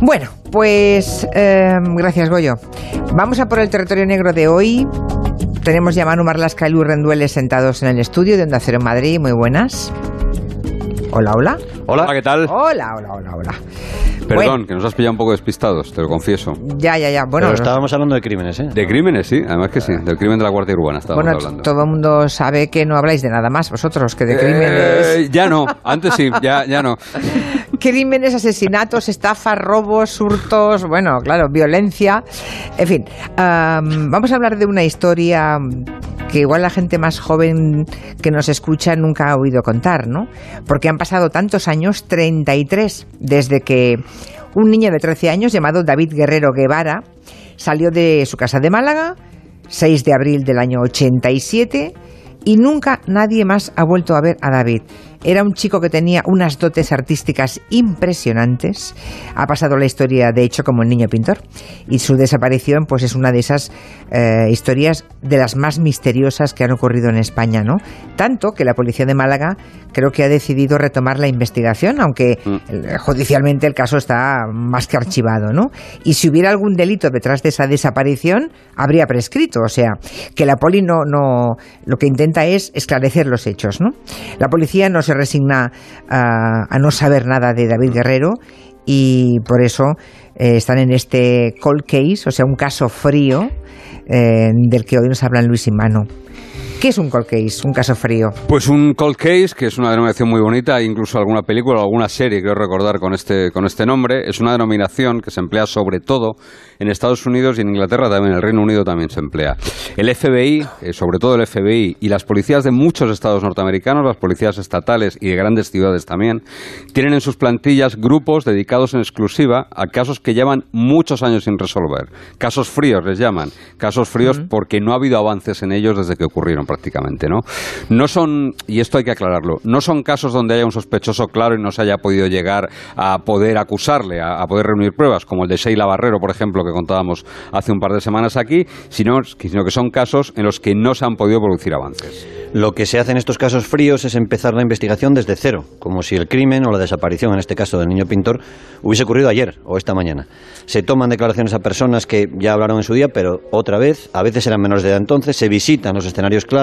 Bueno, pues eh, gracias Goyo. Vamos a por el territorio negro de hoy. Tenemos ya Manu Marlasca y Luis Rendueles sentados en el estudio de Onda Cero en Madrid. Muy buenas. Hola, hola. Hola, ¿qué tal? Hola, hola, hola, hola. Perdón, Bueno. que nos has pillado un poco despistados, te lo confieso. Ya, ya, ya. Bueno, Pero estábamos hablando de crímenes, ¿eh? De crímenes, sí, además que sí, del crimen de la Guardia Urbana estábamos bueno, hablando. todo el mundo sabe que no habláis de nada más vosotros que de crímenes. Eh, ya no, antes sí, ya, ya no. Crímenes, asesinatos, estafas, robos, hurtos, bueno, claro, violencia. En fin, am, vamos a hablar de una historia que igual la gente más joven que nos escucha nunca ha oído contar, ¿no? Porque han pasado tantos años, 33, desde que un niño de 13 años llamado David Guerrero Guevara salió de su casa de Málaga, 6 de abril del año 87, y nunca nadie más ha vuelto a ver a David. Era un chico que tenía unas dotes artísticas impresionantes. Ha pasado la historia, de hecho, como el niño pintor. Y su desaparición, pues es una de esas eh, historias de las más misteriosas que han ocurrido en España, ¿no? Tanto que la policía de Málaga creo que ha decidido retomar la investigación, aunque eh, judicialmente el caso está más que archivado, ¿no? Y si hubiera algún delito detrás de esa desaparición, habría prescrito. O sea, que la poli no, no lo que intenta es esclarecer los hechos, ¿no? La policía no se resigna a, a no saber nada de David Guerrero y por eso eh, están en este cold case, o sea, un caso frío eh, del que hoy nos hablan Luis y Mano. ¿Qué es un cold case, un caso frío? Pues un cold case, que es una denominación muy bonita, incluso alguna película o alguna serie, creo recordar, con este, con este nombre. Es una denominación que se emplea sobre todo en Estados Unidos y en Inglaterra, también en el Reino Unido también se emplea. El FBI, eh, sobre todo el FBI, y las policías de muchos estados norteamericanos, las policías estatales y de grandes ciudades también, tienen en sus plantillas grupos dedicados en exclusiva a casos que llevan muchos años sin resolver. Casos fríos les llaman. Casos fríos porque no ha habido avances en ellos desde que ocurrieron prácticamente, ¿no? No son, y esto hay que aclararlo, no son casos donde haya un sospechoso claro y no se haya podido llegar a poder acusarle, a, poder reunir pruebas, como el de Sheila Barrero, por ejemplo, que contábamos hace un par de semanas aquí, sino, sino que son casos en los que no se han podido producir avances. Lo que se hace en estos casos fríos es empezar la investigación desde cero, como si el crimen o la desaparición, en este caso del niño pintor, hubiese ocurrido ayer o esta mañana. Se toman declaraciones a personas que ya hablaron en su día, pero otra vez, a veces eran menores de entonces, se visitan los escenarios clave,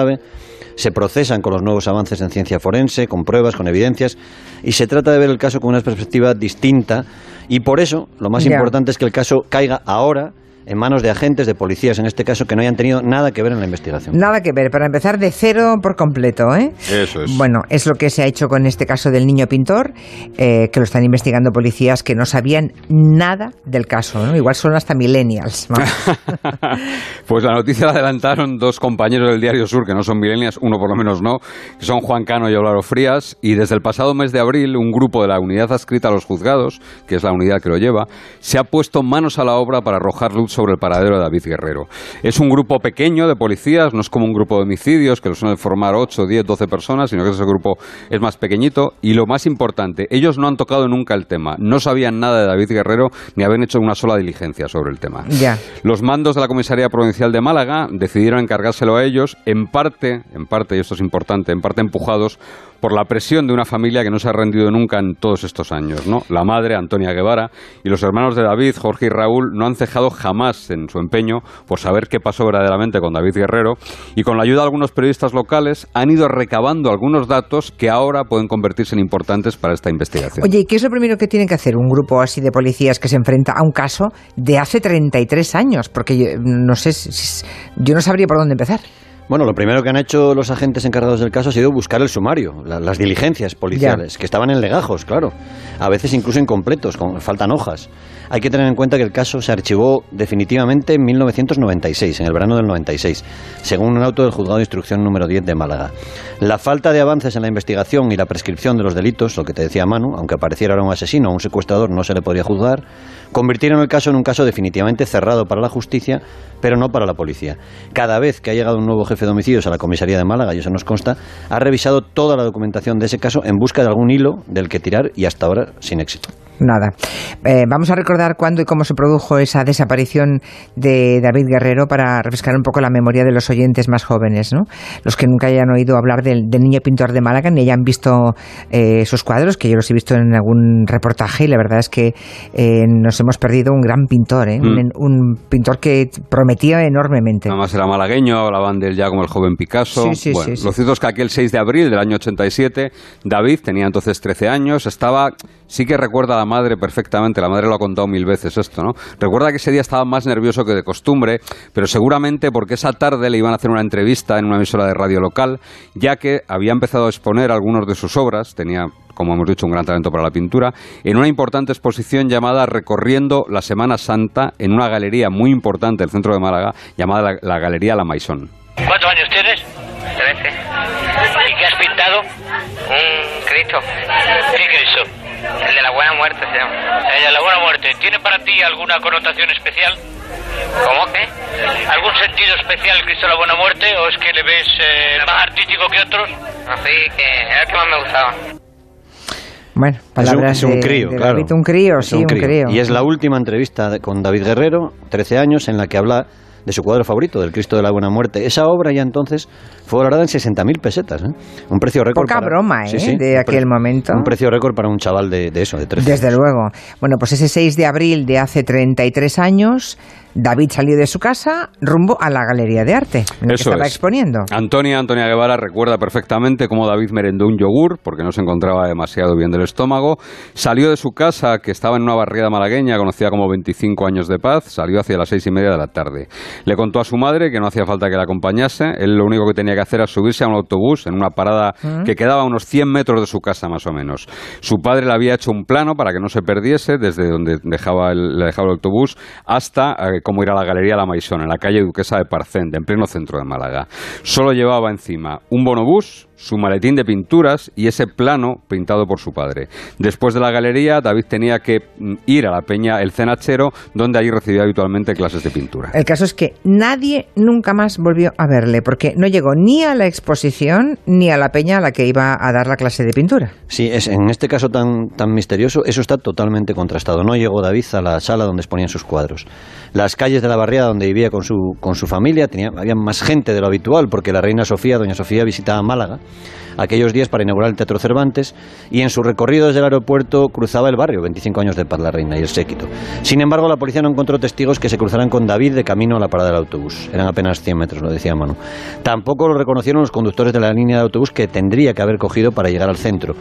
se procesan con los nuevos avances en ciencia forense, con pruebas, con evidencias, y se trata de ver el caso con una perspectiva distinta, y por eso lo más importante es que el caso caiga ahora en manos de agentes, de policías en este caso, que no hayan tenido nada que ver en la investigación. Nada que ver, para empezar de cero por completo, ¿eh? Eso es. Bueno, es lo que se ha hecho con este caso del niño pintor, eh, que lo están investigando policías que no sabían nada del caso, ¿no? Igual son hasta millennials. Pues la noticia la adelantaron dos compañeros del Diario Sur, que no son milenias, uno por lo menos no, que son Juan Cano y Álvaro Frías, y desde el pasado mes de abril un grupo de la unidad adscrita a los juzgados, que es la unidad que lo lleva, se ha puesto manos a la obra para arrojar luz sobre el paradero de David Guerrero. Es un grupo pequeño de policías, no es como un grupo de homicidios, que lo suelen formar 8, 10, 12 personas, sino que ese grupo es más pequeñito, y lo más importante, ellos no han tocado nunca el tema, no sabían nada de David Guerrero, ni habían hecho una sola diligencia sobre el tema. Ya. Los mandos de la Comisaría Provincial de Málaga decidieron encargárselo a ellos, en parte, en parte, y esto es importante, en parte empujados por la presión de una familia que no se ha rendido nunca en todos estos años, ¿no? La madre, Antonia Guevara, y los hermanos de David, Jorge y Raúl, no han cejado jamás en su empeño por saber qué pasó verdaderamente con David Guerrero, y con la ayuda de algunos periodistas locales han ido recabando algunos datos que ahora pueden convertirse en importantes para esta investigación. Oye, ¿y qué es lo primero que tiene que hacer un grupo así de policías que se enfrenta a un caso de hace 33 años? Porque yo no sé, yo no sabría por dónde empezar. Bueno, lo primero que han hecho los agentes encargados del caso ha sido buscar el sumario, la- las diligencias policiales, que estaban en legajos, claro, a veces incluso incompletos, con, faltan hojas. Hay que tener en cuenta que el caso se archivó definitivamente en 1996, en el verano del 96, según un auto del Juzgado de Instrucción número 10 de Málaga. La falta de avances en la investigación y la prescripción de los delitos, lo que te decía Manu, aunque apareciera un asesino o un secuestrador, no se le podría juzgar, convirtieron el caso en un caso definitivamente cerrado para la justicia, pero no para la policía. Cada vez que ha llegado un nuevo jefe de homicidios a la comisaría de Málaga, y eso nos consta, ha revisado toda la documentación de ese caso en busca de algún hilo del que tirar y hasta ahora sin éxito. Nada. Eh, vamos a recordar cuándo y cómo se produjo esa desaparición de David Guerrero para refrescar un poco la memoria de los oyentes más jóvenes, ¿no? Los que nunca hayan oído hablar del, del niño pintor de Málaga ni hayan visto eh, sus cuadros, que yo los he visto en algún reportaje y la verdad es que eh, nos hemos perdido un gran pintor, ¿eh? un, Mm. un pintor que prometía enormemente. Además era malagueño, hablaban de él ya como el joven Picasso. Sí, sí, bueno, sí, sí. lo cierto es que aquel 6 de abril del año 87, David tenía entonces 13 años, estaba, sí que recuerda a la madre perfectamente, la madre lo ha contado mil veces esto, ¿no? Recuerda que ese día estaba más nervioso que de costumbre, pero seguramente porque esa tarde le iban a hacer una entrevista en una emisora de radio local, ya que había empezado a exponer algunos de sus obras, tenía como hemos dicho, un gran talento para la pintura, en una importante exposición llamada Recorriendo la Semana Santa en una galería muy importante del centro de Málaga, llamada la, la Galería La Maison. ¿Cuántos años tienes? Trece. ¿Y qué has pintado? Un Cristo. ¿Qué Cristo? El de la buena muerte se llama. El de la buena muerte. ¿Tiene para ti alguna connotación especial? ¿Cómo que? ¿Algún sentido especial Cristo de la buena muerte? ¿O es que le ves eh, más artístico que otros? Así que era el que más me gustaba. Bueno, Es un, palabras es un de- crío, de claro. David, un crío, sí, un crío. Y es la última entrevista de- con David Guerrero, 13 años, en la que habla de su cuadro favorito, del Cristo de la Buena Muerte. Esa obra ya entonces fue valorada en 60.000 pesetas, ¿eh? Un precio récord. Poca para- broma, Sí, ¿eh? sí, de un aquel momento. Un precio récord para un chaval de, de eso, de 13 Desde años. luego. Bueno, pues ese 6 de abril de hace 33 años, David salió de su casa rumbo a la Galería de Arte, en la que estaba es. exponiendo. Antonia, Antonia Guevara recuerda perfectamente cómo David merendó un yogur porque no se encontraba demasiado bien del estómago. Salió de su casa, que estaba en una barriada malagueña conocida como 25 años de paz, salió hacia las seis y media de la tarde. Le contó a su madre que no hacía falta que la acompañase, él lo único que tenía que hacer era subirse a un autobús en una parada que quedaba a unos 100 metros de su casa más o menos. Su padre le había hecho un plano para que no se perdiese desde donde dejaba el, le dejaba el autobús hasta eh, cómo ir a la Galería La Maison, en la calle Duquesa de Parcente, en pleno centro de Málaga. Solo llevaba encima un bonobús, su maletín de pinturas y ese plano pintado por su padre. Después de la galería, David tenía que mm, ir a la peña El Cenachero, donde allí recibía habitualmente clases de pintura. El caso es que nadie nunca más volvió a verle, porque no llegó ni a la exposición ni a la peña a la que iba a dar la clase de pintura. Sí, es, en este caso tan, tan misterioso, eso está totalmente contrastado. No llegó David a la sala donde exponían sus cuadros. Las calles de la barriada donde vivía con su, con su familia, tenía, había más gente de lo habitual, porque la reina Sofía, doña Sofía, visitaba Málaga aquellos días para inaugurar el Teatro Cervantes y en su recorrido desde el aeropuerto cruzaba el barrio, 25 años de paz la reina y el séquito. Sin embargo, la policía no encontró testigos que se cruzaran con David de camino a la parada del autobús. Eran apenas 100 metros, lo decía Manu. Tampoco lo reconocieron los conductores de la línea de autobús que tendría que haber cogido para llegar al centro.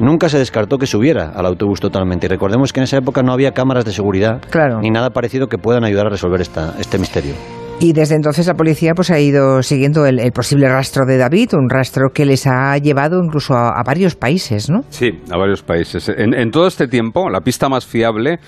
Nunca se descartó que subiera al autobús totalmente. Y recordemos que en esa época no había cámaras de seguridad Claro. ni nada parecido que puedan ayudar a resolver esta, este misterio. Y desde entonces la policía pues ha ido siguiendo el, posible rastro de David, un rastro que les ha llevado incluso a, a varios países, ¿no? Sí, a varios países. En, en todo este tiempo, la pista más fiable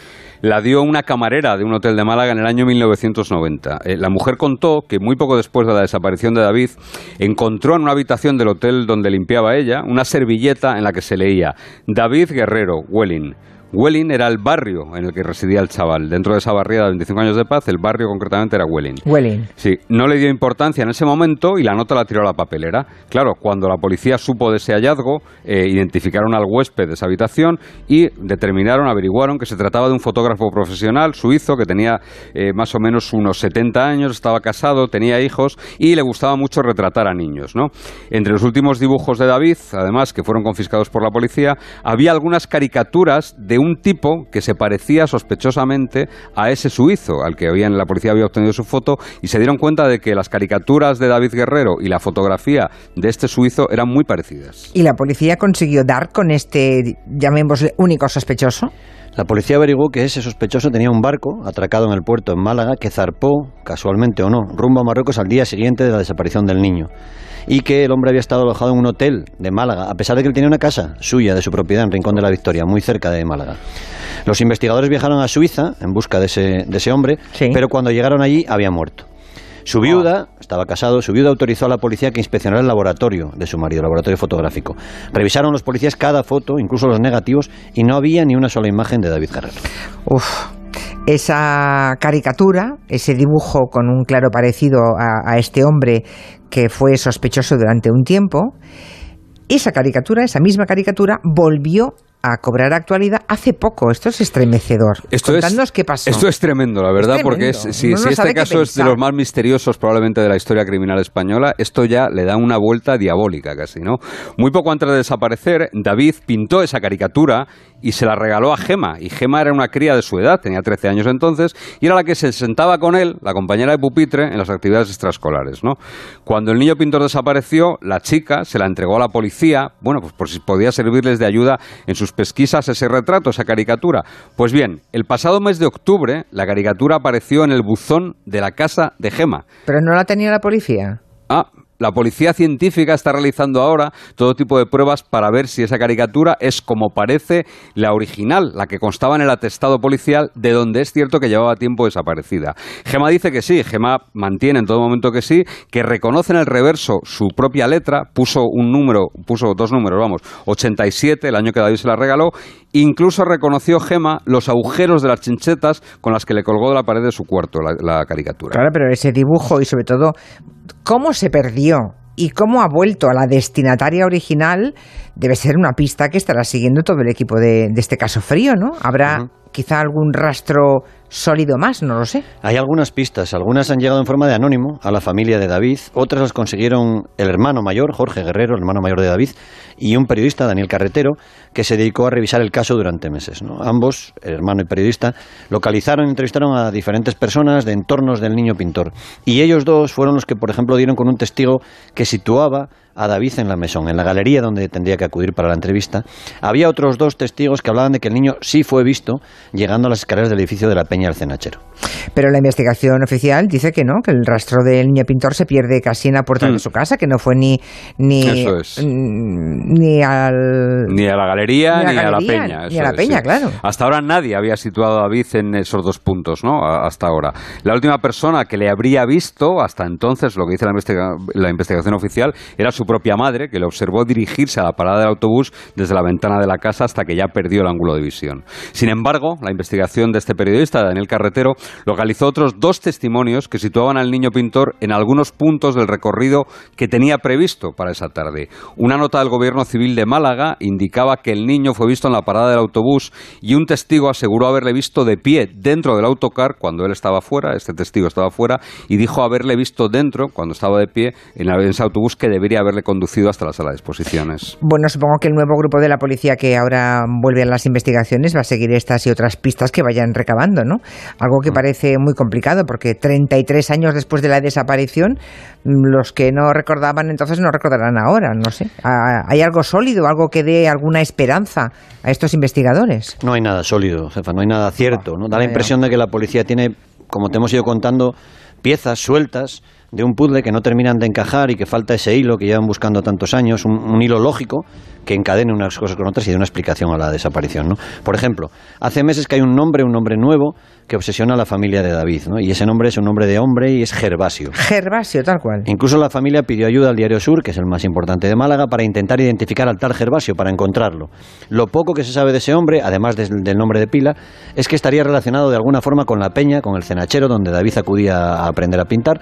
la dio una camarera de un hotel de Málaga en el año 1990. Eh, la mujer contó que muy poco después de la desaparición de David, encontró en una habitación del hotel donde limpiaba ella una servilleta en la que se leía David Guerrero, Welling. Welling era el barrio en el que residía el chaval. Dentro de esa barriada de 25 años de paz, el barrio concretamente era Welling. Welling. Sí, no le dio importancia en ese momento y la nota la tiró a la papelera. Claro, cuando la policía supo de ese hallazgo, eh, identificaron al huésped de esa habitación y determinaron, averiguaron que se trataba de un fotógrafo profesional suizo que tenía eh, más o menos unos 70 años, estaba casado, tenía hijos y le gustaba mucho retratar a niños. ¿no? Entre los últimos dibujos de David, además, que fueron confiscados por la policía, había algunas caricaturas de un tipo que se parecía sospechosamente a ese suizo al que habían, la policía había obtenido su foto y se dieron cuenta de que las caricaturas de David Guerrero y la fotografía de este suizo eran muy parecidas. ¿Y la policía consiguió dar con este, llamémosle, único sospechoso? La policía averiguó que ese sospechoso tenía un barco atracado en el puerto en Málaga que zarpó, casualmente o no, rumbo a Marruecos al día siguiente de la desaparición del niño. Y que el hombre había estado alojado en un hotel de Málaga, a pesar de que él tenía una casa suya de su propiedad en Rincón de la Victoria, muy cerca de Málaga. Los investigadores viajaron a Suiza en busca de ese, de ese hombre, Sí. pero cuando llegaron allí había muerto. Su viuda, estaba casado, su viuda autorizó a la policía que inspeccionara el laboratorio de su marido, el laboratorio fotográfico. Revisaron los policías cada foto, incluso los negativos, y no había ni una sola imagen de David Guerrero. Uf, esa caricatura, ese dibujo con un claro parecido a, este hombre que fue sospechoso durante un tiempo, esa caricatura, esa misma caricatura, volvió a cobrar actualidad hace poco. Esto es estremecedor. Esto es, qué pasó. esto es tremendo, la verdad, Es porque es, si, este caso es de los más misteriosos probablemente de la historia criminal española, esto ya le da una vuelta diabólica casi, ¿no? Muy poco antes de desaparecer, David pintó esa caricatura y se la regaló a Gema. Y Gema era una cría de su edad, tenía 13 años entonces, y era la que se sentaba con él, la compañera de pupitre, en las actividades extraescolares. ¿no? Cuando el niño pintor desapareció, la chica se la entregó a la policía, bueno, pues por si podía servirles de ayuda en sus pesquisas ese retrato, esa caricatura. Pues bien, el pasado mes de octubre, la caricatura apareció en el buzón de la casa de Gema. Pero no la tenía la policía. Ah, la policía científica está realizando ahora todo tipo de pruebas para ver si esa caricatura es como parece la original, la que constaba en el atestado policial, de donde es cierto que llevaba tiempo desaparecida. Gema dice que sí, Gema mantiene en todo momento que sí, que reconoce en el reverso su propia letra, puso un número, puso dos números, vamos, 87, el año que David se la regaló, incluso reconoció Gema los agujeros de las chinchetas con las que le colgó de la pared de su cuarto la, la caricatura. Claro, pero ese dibujo y sobre todo cómo se perdió y cómo ha vuelto a la destinataria original debe ser una pista que estará siguiendo todo el equipo de, de este caso frío, ¿no? Habrá quizá algún rastro sólido más, no lo sé. Hay algunas pistas, algunas han llegado en forma de anónimo a la familia de David, otras las consiguieron el hermano mayor, Jorge Guerrero, el hermano mayor de David, y un periodista, Daniel Carretero, que se dedicó a revisar el caso durante meses. ¿no? Ambos, el hermano y periodista, localizaron y entrevistaron a diferentes personas de entornos del niño pintor. Y ellos dos fueron los que, por ejemplo, dieron con un testigo que situaba a David en la mesón, en la galería donde tendría que acudir para la entrevista. Había otros dos testigos que hablaban de que el niño sí fue visto llegando a las escaleras del edificio de la Peña del Cenachero. Pero la investigación oficial dice que no, que el rastro del niño pintor se pierde casi en la puerta Mm. de su casa, que no fue ni ni Eso es. mm, ni al Ni a la galería Ni a ni, la a la galería, peña. ni a la es, peña, sí. claro. Hasta ahora nadie había situado a David en esos dos puntos, ¿no? Hasta ahora. La última persona que le habría visto, hasta entonces, lo que dice la, investiga- la investigación oficial, era su propia madre, que le observó dirigirse a la parada del autobús desde la ventana de la casa hasta que ya perdió el ángulo de visión. Sin embargo, la investigación de este periodista, Daniel Carretero, localizó otros dos testimonios que situaban al niño pintor en algunos puntos del recorrido que tenía previsto para esa tarde. Una nota del Gobierno Civil de Málaga indicaba que el niño fue visto en la parada del autobús y un testigo aseguró haberle visto de pie dentro del autocar cuando él estaba fuera, este testigo estaba fuera, y dijo haberle visto dentro, cuando estaba de pie, en ese autobús que debería haberle conducido hasta la sala de exposiciones. Bueno, supongo que el nuevo grupo de la policía que ahora vuelve a las investigaciones va a seguir estas y otras pistas que vayan recabando, ¿no? Algo que parece muy complicado porque 33 años después de la desaparición, mm, los que no recordaban entonces no recordarán ahora, no sé. Ah, ¿Hay algo sólido, algo que dé alguna esperanza a estos investigadores? No hay nada sólido, jefa, no hay nada cierto. ¿no? Da la impresión de que la policía tiene, como te hemos ido contando, piezas sueltas de un puzzle que no terminan de encajar y que falta ese hilo que llevan buscando tantos años, un, un hilo lógico que encadene unas cosas con otras y dé una explicación a la desaparición. ¿no? Por ejemplo, hace meses que hay un nombre, un nombre nuevo, que obsesiona a la familia de David, ¿no? y ese nombre es un nombre de hombre y es Gervasio. Gervasio, tal cual. Incluso la familia pidió ayuda al Diario Sur, que es el más importante de Málaga, para intentar identificar al tal Gervasio, para encontrarlo. Lo poco que se sabe de ese hombre, además del nombre de pila, es que estaría relacionado de alguna forma con la peña, con el cenachero donde David acudía a aprender a pintar,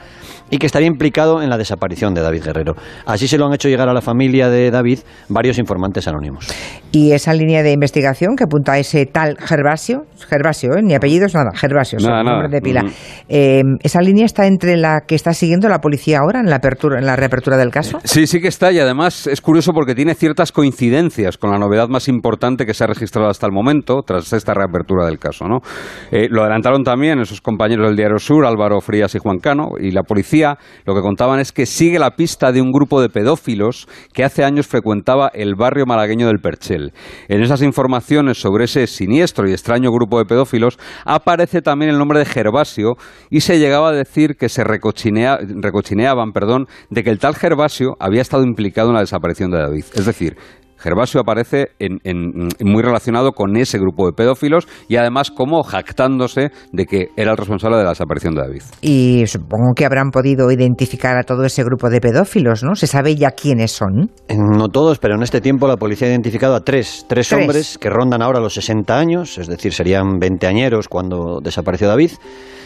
y que estaría implicado en la desaparición de David Guerrero. Así se lo han hecho llegar a la familia de David varios informantes anónimos. Y esa línea de investigación que apunta a ese tal Gervasio, Gervasio, ¿eh? ni apellidos, nada, Gervasio, Nada, nombre nada. de pila. Eh, ¿Esa línea está entre la que está siguiendo la policía ahora en la, apertura, en la reapertura del caso? Sí, sí que está y además es curioso porque tiene ciertas coincidencias con la novedad más importante que se ha registrado hasta el momento tras esta reapertura del caso. ¿no? Eh, lo adelantaron también esos compañeros del Diario Sur, Álvaro Frías y Juan Cano, y la policía lo que contaban es que sigue la pista de un grupo de pedófilos que hace años frecuentaba el barrio malagueño del Perchel. En esas informaciones sobre ese siniestro y extraño grupo de pedófilos aparece también el nombre de Gervasio y se llegaba a decir que se recochinea- recochineaban perdón, de que el tal Gervasio había estado implicado en la desaparición de David. Es decir, Gervasio aparece en- en- muy relacionado con ese grupo de pedófilos y además como jactándose de que era el responsable de la desaparición de David. Y supongo que habrán podido identificar a todo ese grupo de pedófilos, ¿no? ¿Se sabe ya quiénes son? Eh, No todos, pero en este tiempo la policía ha identificado a tres, tres, Tres. hombres que rondan ahora los 60 años, es decir, serían veinteañeros cuando desapareció David.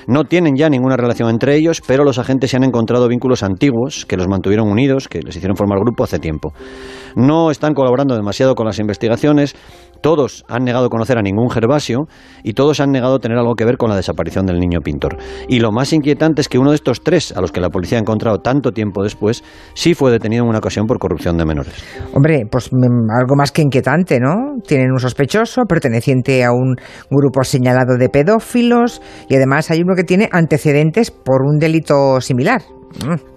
No tienen ya ninguna relación entre ellos, pero los agentes se han encontrado vínculos antiguos que los mantuvieron unidos, que les hicieron formar grupo hace tiempo. No están colaborando demasiado con las investigaciones, todos han negado conocer a ningún Gervasio y todos han negado tener algo que ver con la desaparición del niño pintor. Y lo más inquietante es que uno de estos tres, a los que la policía ha encontrado tanto tiempo después, sí fue detenido en una ocasión por corrupción de menores. Hombre, pues mm, algo más que inquietante, ¿no? Tienen un sospechoso perteneciente a un grupo señalado de pedófilos y además hay uno que tiene antecedentes por un delito similar.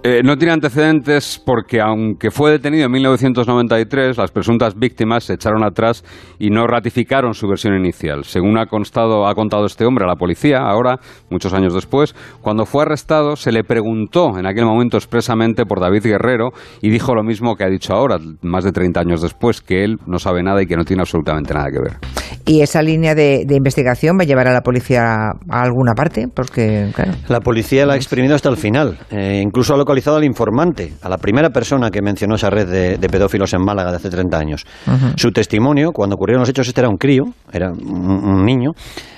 Eh, no tiene antecedentes porque, aunque fue detenido en 1993, las presuntas víctimas se echaron atrás y no ratificaron su versión inicial. Según ha, constado, ha contado este hombre a la policía, ahora, muchos años después, cuando fue arrestado, se le preguntó en aquel momento expresamente por David Guerrero y dijo lo mismo que ha dicho ahora, más de 30 años después, que él no sabe nada y que no tiene absolutamente nada que ver. ¿Y esa línea de, investigación va a llevar a la policía a alguna parte? Porque, La policía la ha exprimido hasta el final. Eh, incluso ha localizado al informante, a la primera persona que mencionó esa red de, pedófilos en Málaga de hace 30 años. Su testimonio, cuando ocurrieron los hechos, este era un crío, era un, niño,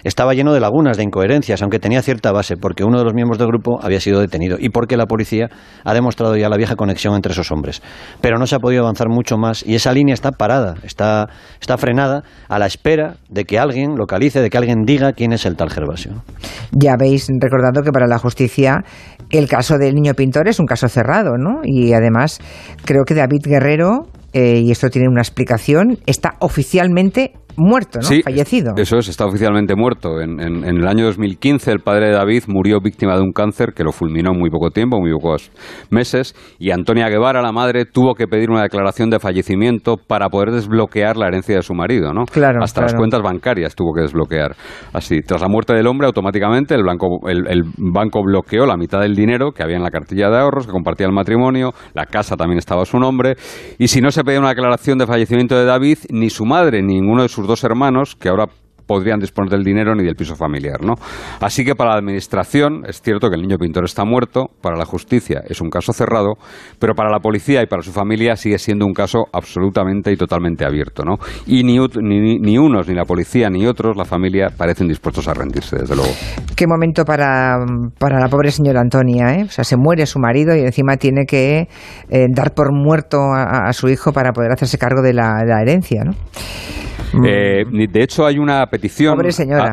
estaba lleno de lagunas, de incoherencias, aunque tenía cierta base, porque uno de los miembros del grupo había sido detenido y porque la policía ha demostrado ya la vieja conexión entre esos hombres. Pero no se ha podido avanzar mucho más y esa línea está parada, está, está frenada a la espera de que alguien localice, de que alguien diga quién es el tal Gervasio. Ya habéis recordado que para la justicia el caso del niño pintor es un caso cerrado, ¿no? Y además creo que David Guerrero, eh, y esto tiene una explicación, está oficialmente muerto, ¿no? Sí, Fallecido. Eso es, está oficialmente muerto. En, el año 2015 el padre de David murió víctima de un cáncer que lo fulminó en muy poco tiempo, muy pocos meses, y Antonia Guevara, la madre, tuvo que pedir una declaración de fallecimiento para poder desbloquear la herencia de su marido, ¿no? Claro, Hasta las cuentas bancarias tuvo que desbloquear. Así, tras la muerte del hombre, automáticamente el, el banco bloqueó la mitad del dinero que había en la cartilla de ahorros, que compartía el matrimonio, la casa también estaba a su nombre, y si no se pedía una declaración de fallecimiento de David, ni su madre, ni ninguno de sus dos hermanos, que ahora podrían disponer del dinero ni del piso familiar, ¿no? Así que para la administración es cierto que el niño pintor está muerto, para la justicia es un caso cerrado, pero para la policía y para su familia sigue siendo un caso absolutamente y totalmente abierto, ¿no? Y ni, ni, unos, ni la policía, ni otros, la familia, parecen dispuestos a rendirse, desde luego. Qué momento para, para la pobre señora Antonia, ¿eh? O sea, se muere su marido y encima tiene que eh, dar por muerto a, su hijo para poder hacerse cargo de la, de la herencia, ¿no? Mm. Eh, de hecho, hay una petición,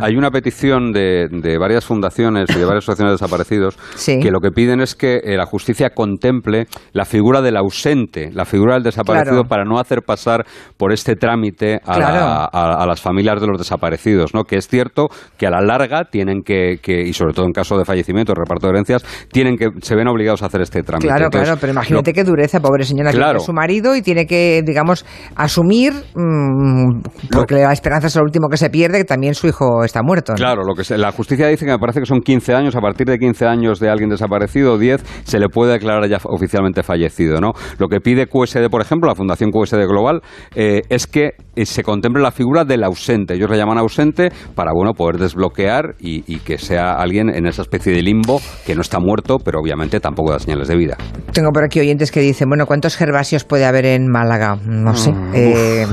hay una petición de, varias fundaciones y de varias asociaciones de desaparecidos que lo que piden es que eh, la justicia contemple la figura del ausente, la figura del desaparecido, para no hacer pasar por este trámite a, las familias de los desaparecidos, ¿no? Que es cierto que a la larga tienen que, y sobre todo en caso de fallecimiento, reparto de herencias, tienen que se ven obligados a hacer este trámite. Claro, claro, pero imagínate qué dureza, pobre señora, que es su marido y tiene que, digamos, asumir mm, porque la esperanza es lo último que se pierde, que también su hijo está muerto. Claro, lo que la justicia dice que me parece que son 15 años, a partir de 15 años de alguien desaparecido, 10, se le puede declarar ya oficialmente fallecido. ¿no? Lo que pide QSD, por ejemplo, la Fundación QSD Global, eh, es que eh, se contemple la figura del ausente. Ellos le llaman ausente para bueno poder desbloquear y, y, que sea alguien en esa especie de limbo que no está muerto, pero obviamente tampoco da señales de vida. Tengo por aquí oyentes que dicen, bueno, ¿cuántos gervasios puede haber en Málaga? No sé. Mm, eh,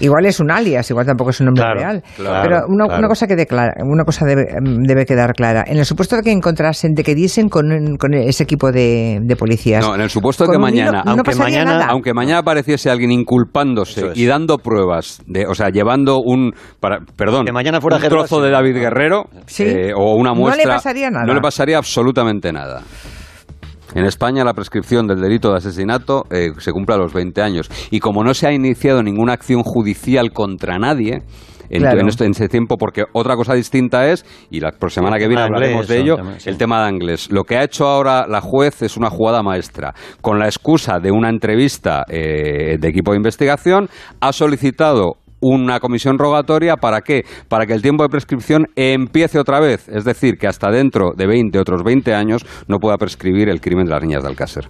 igual es un alias, igual tampoco es un nombre real. Pero una, cosa que una cosa debe, quedar clara. En el supuesto de que encontrasen, de que diesen con, ese equipo de, policías. No, en el supuesto de que mañana, aunque mañana, aunque mañana apareciese alguien inculpándose y dando pruebas, de, o sea, llevando un, perdón, que mañana fuera un trozo de David Guerrero eh, o una muestra, no le pasaría nada. No le pasaría absolutamente nada. En España la prescripción del delito de asesinato eh, se cumple a los 20 años. Y como no se ha iniciado ninguna acción judicial contra nadie, en, este, ese tiempo, porque otra cosa distinta es, y la semana que viene hablaremos de ello, el tema de inglés. Lo que ha hecho ahora la juez es una jugada maestra. Con la excusa de una entrevista eh, de equipo de investigación, ha solicitado una comisión rogatoria para qué? Para que el tiempo de prescripción empiece otra vez, es decir, que hasta dentro de 20, otros 20 años no pueda prescribir el crimen de las niñas de Alcácer.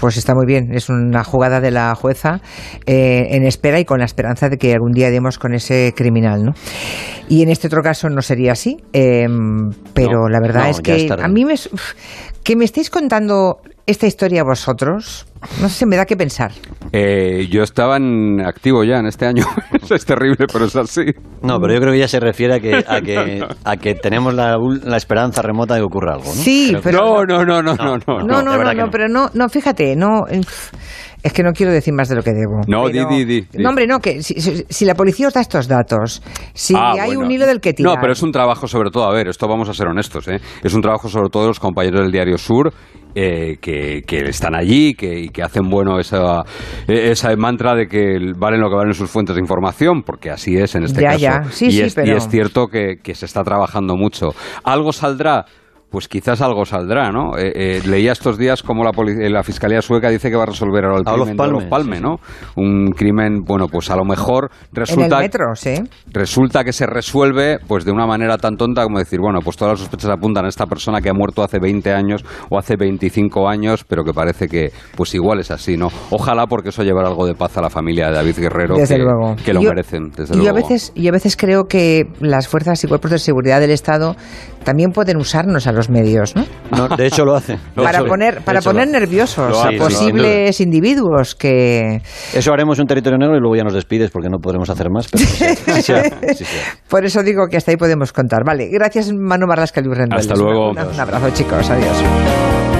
Pues está muy bien, es una jugada de la jueza eh, en espera y con la esperanza de que algún día demos con ese criminal, ¿no? Y en este otro caso no sería así, em, pero la verdad es que a mí me, que me estéis contando esta historia a vosotros? No sé, me da que pensar. Eh, yo estaba en activo ya en este año. es terrible, pero es así. No, pero yo creo que ya se refiere a que, a que, a que tenemos la, ul- la esperanza remota de que ocurra algo, ¿no? Sí, Creo- pero No, no, no, no, no, no. No, no, no, no, no. pero no, no, fíjate, no. Es que no quiero decir más de lo que debo. No, pero- di, di, di, di. No, hombre, no, que si, si- si la policía os da estos datos, si Ah, hay bueno. un hilo del que tirar. No, pero es un trabajo sobre todo, a ver, esto vamos a ser honestos, ¿eh? es un trabajo sobre todo de los compañeros del Diario Sur eh, que, que están allí que, y que hacen bueno esa, eh, esa mantra de que valen lo que valen sus fuentes de información, porque así es en este Ya, caso. ya. Sí, y, sí, es, y pero- es cierto que, que se está trabajando mucho. ¿Algo saldrá? Pues quizás algo saldrá, ¿no? Eh, eh, leía estos días como la, la Fiscalía Sueca dice que va a resolver ahora el A crimen de Olof Palme, ¿no? Un crimen, bueno, pues a lo mejor en el resulta metro, sí. resulta que se resuelve pues de una manera tan tonta como decir, bueno, pues todas las sospechas apuntan a esta persona que ha muerto hace 20 años o hace 25 años, pero que parece que pues igual es así, ¿no? Ojalá porque eso llevará algo de paz a la familia de David Guerrero Desde que, luego. que lo Yo- merecen, desde yo luego. a veces yo a veces creo que las fuerzas y cuerpos de seguridad del Estado también pueden usarnos a los medios, ¿no? No, de hecho lo hace. De para hecho- poner para lo poner nerviosos Lo a hace, sí, posibles individuos que Eso haremos un territorio negro y luego ya nos despides porque no podremos hacer más. Pero sí, sí, sí, sí, sí. por eso digo que hasta ahí podemos contar. Vale, gracias Manu Marlasca y Luis. Hasta luego. Un, un abrazo chicos, adiós.